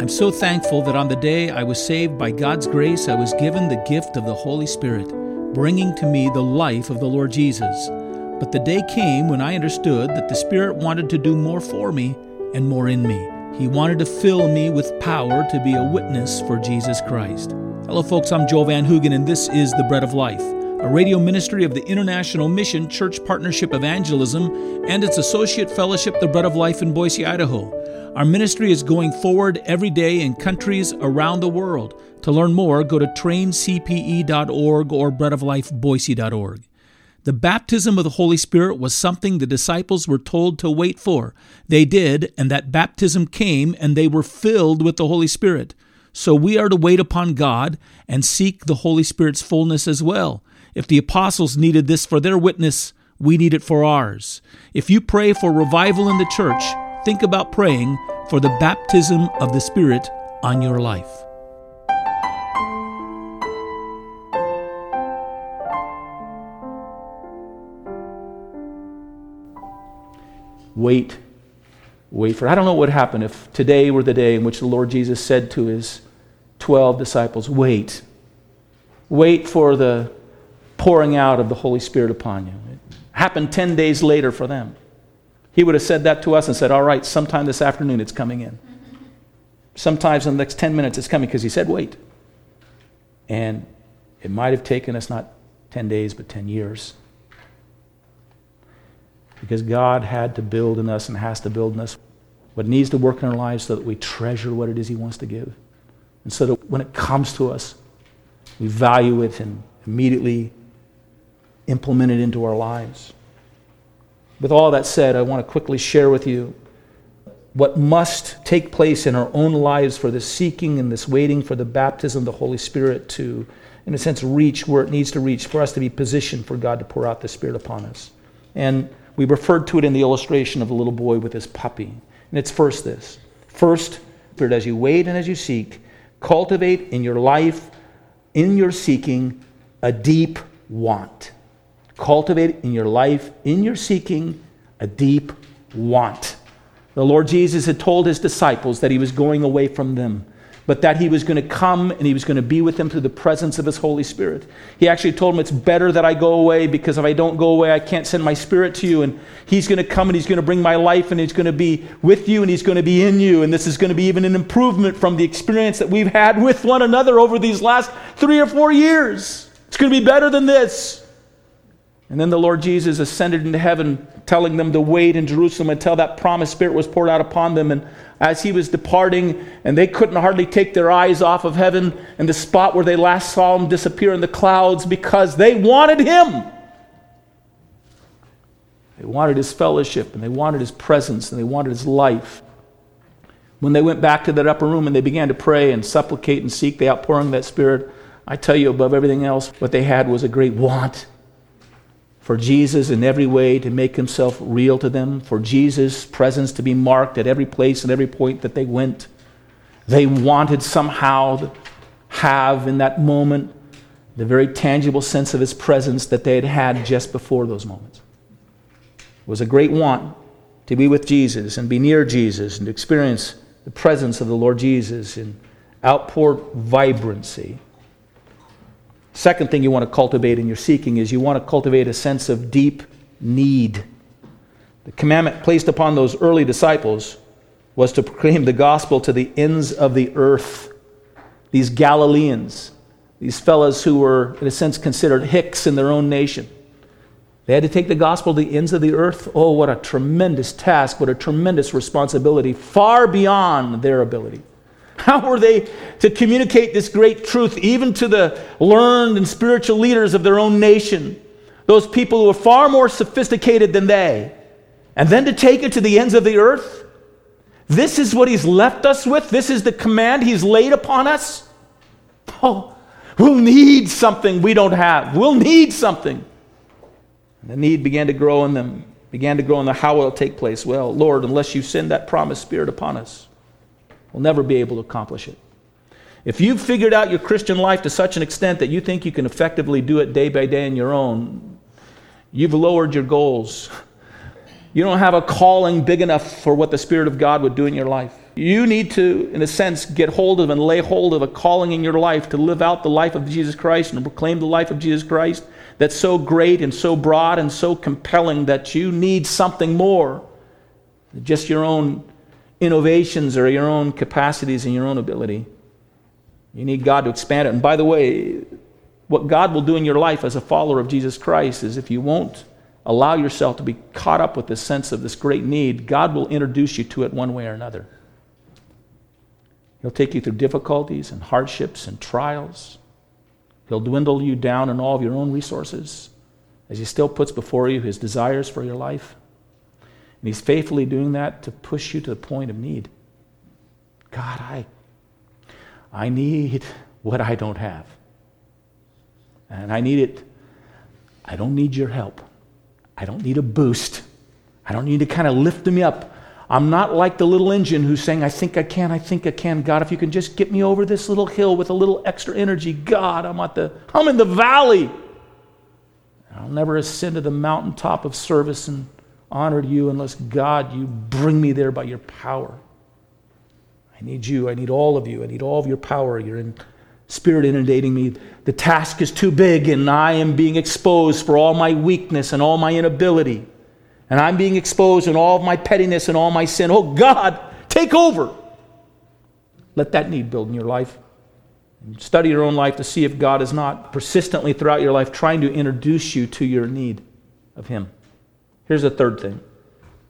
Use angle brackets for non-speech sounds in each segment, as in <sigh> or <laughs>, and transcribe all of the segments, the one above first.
I'm so thankful that on the day I was saved by God's grace, I was given the gift of the Holy Spirit, bringing to me the life of the Lord Jesus. But the day came when I understood that the Spirit wanted to do more for me and more in me. He wanted to fill me with power to be a witness for Jesus Christ. Hello, folks, I'm Joel Van Hoogen, and this is The Bread of Life, a radio ministry of the International Mission Church Partnership Evangelism and its associate fellowship, The Bread of Life in Boise, Idaho. Our ministry is going forward every day in countries around the world. To learn more, go to traincpe.org or breadoflifeboise.org. The baptism of the Holy Spirit was something the disciples were told to wait for. They did, and that baptism came, and they were filled with the Holy Spirit. So we are to wait upon God and seek the Holy Spirit's fullness as well. If the apostles needed this for their witness, we need it for ours. If you pray for revival in the church, think about praying for the baptism of the Spirit on your life. Wait. Wait for it. I don't know what would happen if today were the day in which the Lord Jesus said to his 12 disciples, Wait. Wait for the pouring out of the Holy Spirit upon you. It happened 10 days later for them. He would have said that to us and said, All right, sometime this afternoon it's coming in. Sometimes in the next 10 minutes it's coming because he said, Wait. And it might have taken us not 10 days, but 10 years. Because God had to build in us and has to build in us what needs to work in our lives so that we treasure what it is He wants to give. And so that when it comes to us, we value it and immediately implement it into our lives. With all that said, I want to quickly share with you what must take place in our own lives for this seeking and this waiting for the baptism of the Holy Spirit to, in a sense, reach where it needs to reach, for us to be positioned for God to pour out the Spirit upon us. And we referred to it in the illustration of the little boy with his puppy. And it's first this. First, Spirit, as you wait and as you seek, cultivate in your life, in your seeking, a deep want. Cultivate in your life, in your seeking, a deep want. The Lord Jesus had told his disciples that he was going away from them but that he was going to come and he was going to be with them through the presence of his Holy Spirit. He actually told them, It's better that I go away because if I don't go away, I can't send my Spirit to you. And he's going to come and he's going to bring my life and he's going to be with you and he's going to be in you. And this is going to be even an improvement from the experience that we've had with one another over these last three or four years. It's going to be better than this. And then the Lord Jesus ascended into heaven, telling them to wait in Jerusalem until that promised Spirit was poured out upon them. And as he was departing, and they couldn't hardly take their eyes off of heaven and the spot where they last saw him disappear in the clouds because they wanted him. They wanted his fellowship, and they wanted his presence, and they wanted his life. When they went back to that upper room and they began to pray and supplicate and seek the outpouring of that Spirit, I tell you, above everything else, what they had was a great want for Jesus in every way to make himself real to them, for Jesus' presence to be marked at every place and every point that they went. They wanted somehow to have in that moment the very tangible sense of his presence that they had had just before those moments. It was a great want to be with Jesus and be near Jesus and to experience the presence of the Lord Jesus in outpoured vibrancy Second thing you want to cultivate in your seeking is you want to cultivate a sense of deep need. The commandment placed upon those early disciples was to proclaim the gospel to the ends of the earth. These Galileans, these fellows who were, in a sense, considered hicks in their own nation. They had to take the gospel to the ends of the earth. Oh, what a tremendous task, what a tremendous responsibility, far beyond their ability. How were they to communicate this great truth even to the learned and spiritual leaders of their own nation? Those people who were far more sophisticated than they. And then to take it to the ends of the earth? This is what he's left us with. This is the command he's laid upon us. Oh, we'll need something we don't have. We'll need something. And the need began to grow in them, began to grow in the how will it take place? Well, Lord, unless you send that promised spirit upon us, will never be able to accomplish it. If you've figured out your Christian life to such an extent that you think you can effectively do it day by day on your own, you've lowered your goals. You don't have a calling big enough for what the Spirit of God would do in your life. You need to, in a sense, get hold of and lay hold of a calling in your life to live out the life of Jesus Christ and proclaim the life of Jesus Christ that's so great and so broad and so compelling that you need something more than just your own innovations or your own capacities and your own ability. You need God to expand it. And by the way, what God will do in your life as a follower of Jesus Christ is if you won't allow yourself to be caught up with this sense of this great need, God will introduce you to it one way or another. He'll take you through difficulties and hardships and trials. He'll dwindle you down in all of your own resources as He still puts before you His desires for your life. And He's faithfully doing that to push you to the point of need. God, I, I need what I don't have. And I need it. I don't need your help. I don't need a boost. I don't need to kind of lift me up. I'm not like the little engine who's saying, I think I can, I think I can. God, if you can just get me over this little hill with a little extra energy, God, I'm at the I'm in the valley. I'll never ascend to the mountaintop of service and honor you unless God, you bring me there by your power. I need you. I need all of you. I need all of your power. You're in spirit inundating me. The task is too big, and I am being exposed for all my weakness and all my inability and I'm being exposed in all of my pettiness and all my sin. Oh God, take over. Let that need build in your life. Study your own life to see if God is not persistently throughout your life trying to introduce you to your need of Him. Here's the third thing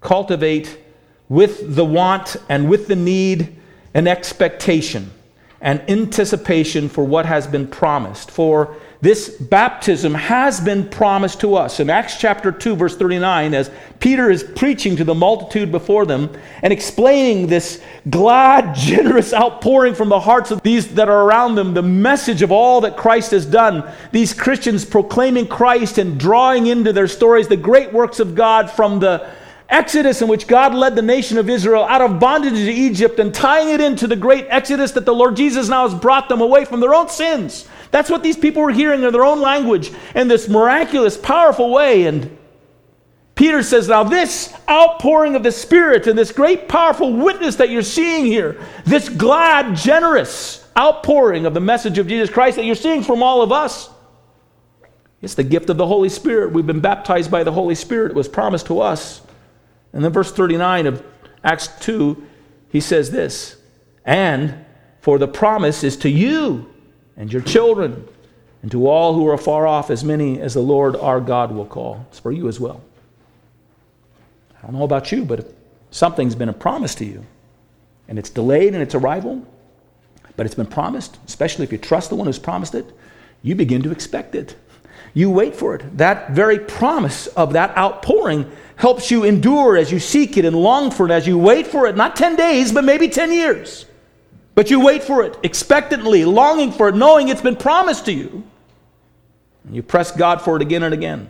cultivate with the want and with the need an expectation and anticipation for what has been promised. For this baptism has been promised to us. In Acts chapter 2, verse 39, as Peter is preaching to the multitude before them and explaining this glad, <laughs> generous outpouring from the hearts of these that are around them, the message of all that Christ has done, these Christians proclaiming Christ and drawing into their stories the great works of God from the Exodus in which God led the nation of Israel out of bondage to Egypt and tying it into the great Exodus that the Lord Jesus now has brought them away from their own sins that's what these people were hearing in their own language in this miraculous, powerful way. And Peter says, Now, this outpouring of the Spirit and this great, powerful witness that you're seeing here, this glad, generous outpouring of the message of Jesus Christ that you're seeing from all of us, it's the gift of the Holy Spirit. We've been baptized by the Holy Spirit. It was promised to us. And then, verse 39 of Acts 2, he says this And for the promise is to you and your children, and to all who are far off, as many as the Lord our God will call. It's for you as well. I don't know about you, but if something's been a promise to you, and it's delayed in its arrival, but it's been promised, especially if you trust the one who's promised it, you begin to expect it. You wait for it. That very promise of that outpouring helps you endure as you seek it and long for it, as you wait for it, not 10 days, but maybe 10 years. But you wait for it expectantly, longing for it, knowing it's been promised to you. And you press God for it again and again.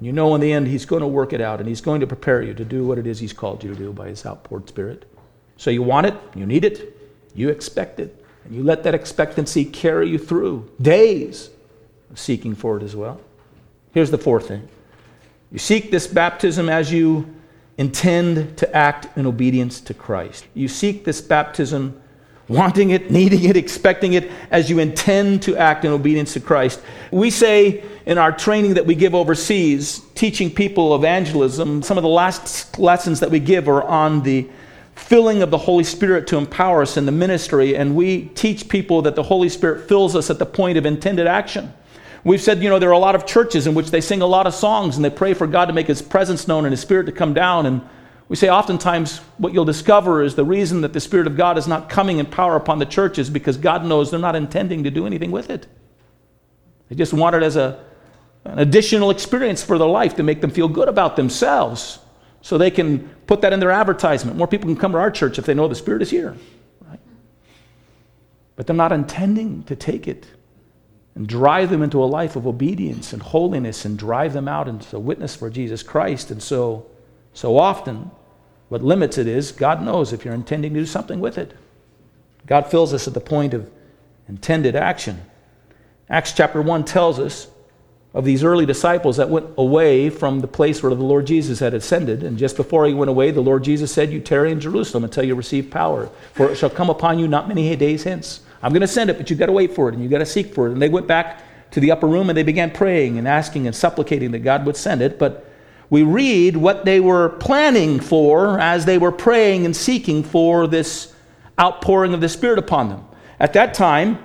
You know in the end He's going to work it out and He's going to prepare you to do what it is He's called you to do by His outpoured Spirit. So you want it, you need it, you expect it, and you let that expectancy carry you through days of seeking for it as well. Here's the fourth thing you seek this baptism as you intend to act in obedience to Christ. You seek this baptism, wanting it, needing it, expecting it, as you intend to act in obedience to Christ. We say in our training that we give overseas, teaching people evangelism, some of the last lessons that we give are on the filling of the Holy Spirit to empower us in the ministry, and we teach people that the Holy Spirit fills us at the point of intended action. We've said, you know, there are a lot of churches in which they sing a lot of songs and they pray for God to make His presence known and His Spirit to come down. And we say oftentimes what you'll discover is the reason that the Spirit of God is not coming in power upon the church is because God knows they're not intending to do anything with it. They just want it as a, an additional experience for their life to make them feel good about themselves so they can put that in their advertisement. More people can come to our church if they know the Spirit is here. Right? But they're not intending to take it and drive them into a life of obedience and holiness and drive them out into a witness for Jesus Christ. And so, so often, what limits it is God knows if you're intending to do something with it. God fills us at the point of intended action. Acts chapter 1 tells us of these early disciples that went away from the place where the Lord Jesus had ascended. And just before he went away, the Lord Jesus said, You tarry in Jerusalem until you receive power, for it shall come upon you not many days hence. I'm going to send it, but you've got to wait for it and you've got to seek for it. And they went back to the upper room and they began praying and asking and supplicating that God would send it. But we read what they were planning for as they were praying and seeking for this outpouring of the Spirit upon them. At that time,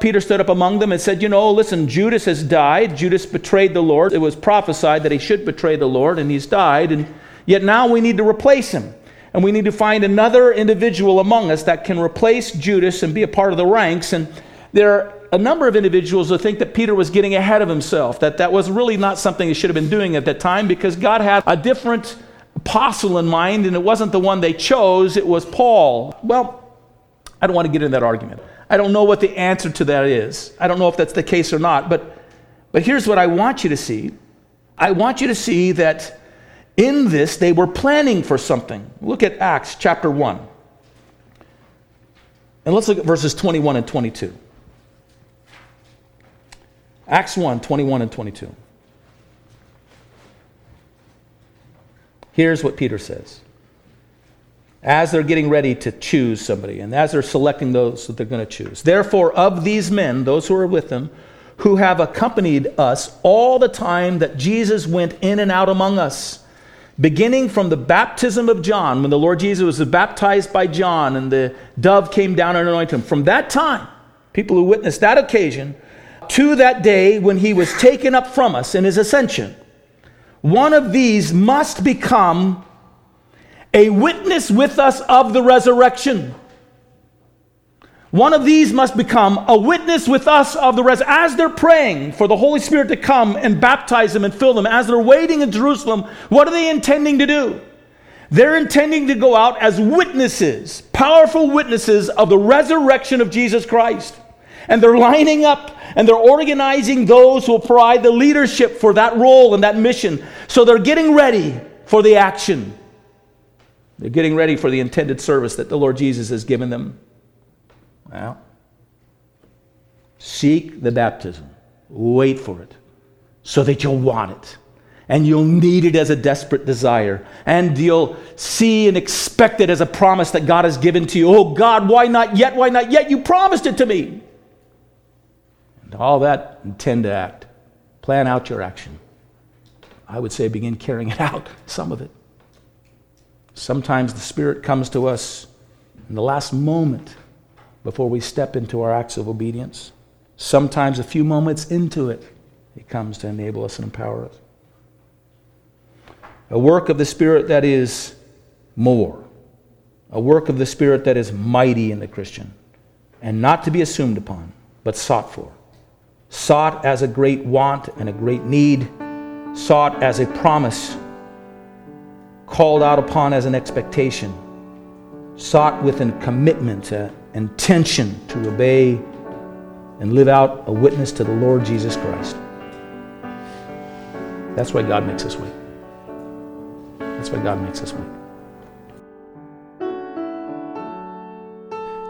Peter stood up among them and said, You know, listen, Judas has died. Judas betrayed the Lord. It was prophesied that he should betray the Lord, and he's died. And yet now we need to replace him. And we need to find another individual among us that can replace Judas and be a part of the ranks. And there are a number of individuals who think that Peter was getting ahead of himself, that that was really not something he should have been doing at that time because God had a different apostle in mind, and it wasn't the one they chose, it was Paul. Well, I don't want to get into that argument. I don't know what the answer to that is. I don't know if that's the case or not, but, but here's what I want you to see. I want you to see that in this they were planning for something. Look at Acts chapter 1. And let's look at verses 21 and 22. Acts 1 21 and 22. Here's what Peter says as they're getting ready to choose somebody and as they're selecting those that they're going to choose. Therefore, of these men, those who are with them, who have accompanied us all the time that Jesus went in and out among us, beginning from the baptism of John, when the Lord Jesus was baptized by John and the dove came down and anointed him, from that time, people who witnessed that occasion, to that day when he was taken up from us in his ascension, one of these must become a witness with us of the resurrection. One of these must become a witness with us of the rest. As they're praying for the Holy Spirit to come and baptize them and fill them, as they're waiting in Jerusalem, what are they intending to do? They're intending to go out as witnesses, powerful witnesses of the resurrection of Jesus Christ. And they're lining up and they're organizing those who will provide the leadership for that role and that mission. So they're getting ready for the action. They're getting ready for the intended service that the Lord Jesus has given them. Well, seek the baptism, wait for it, so that you'll want it. And you'll need it as a desperate desire. And you'll see and expect it as a promise that God has given to you. Oh, God, why not yet? Why not yet? You promised it to me. And all that, intend to act. Plan out your action. I would say begin carrying it out, some of it. Sometimes the Spirit comes to us in the last moment before we step into our acts of obedience. Sometimes a few moments into it, it comes to enable us and empower us. A work of the Spirit that is more, a work of the Spirit that is mighty in the Christian, and not to be assumed upon, but sought for. Sought as a great want and a great need, sought as a promise called out upon as an expectation, sought with a commitment, intention to obey and live out a witness to the Lord Jesus Christ. That's why God makes us wait. That's why God makes us wait.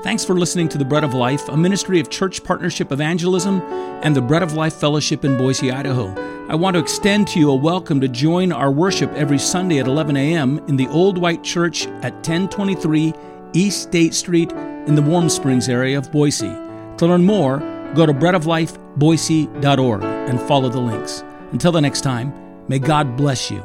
Thanks for listening to The Bread of Life, a ministry of Church Partnership Evangelism and the Bread of Life Fellowship in Boise, Idaho. I want to extend to you a welcome to join our worship every Sunday at 11 a.m. in the Old White Church at 1023 East State Street in the Warm Springs area of Boise. To learn more, go to breadoflifeboise.org and follow the links. Until the next time, may God bless you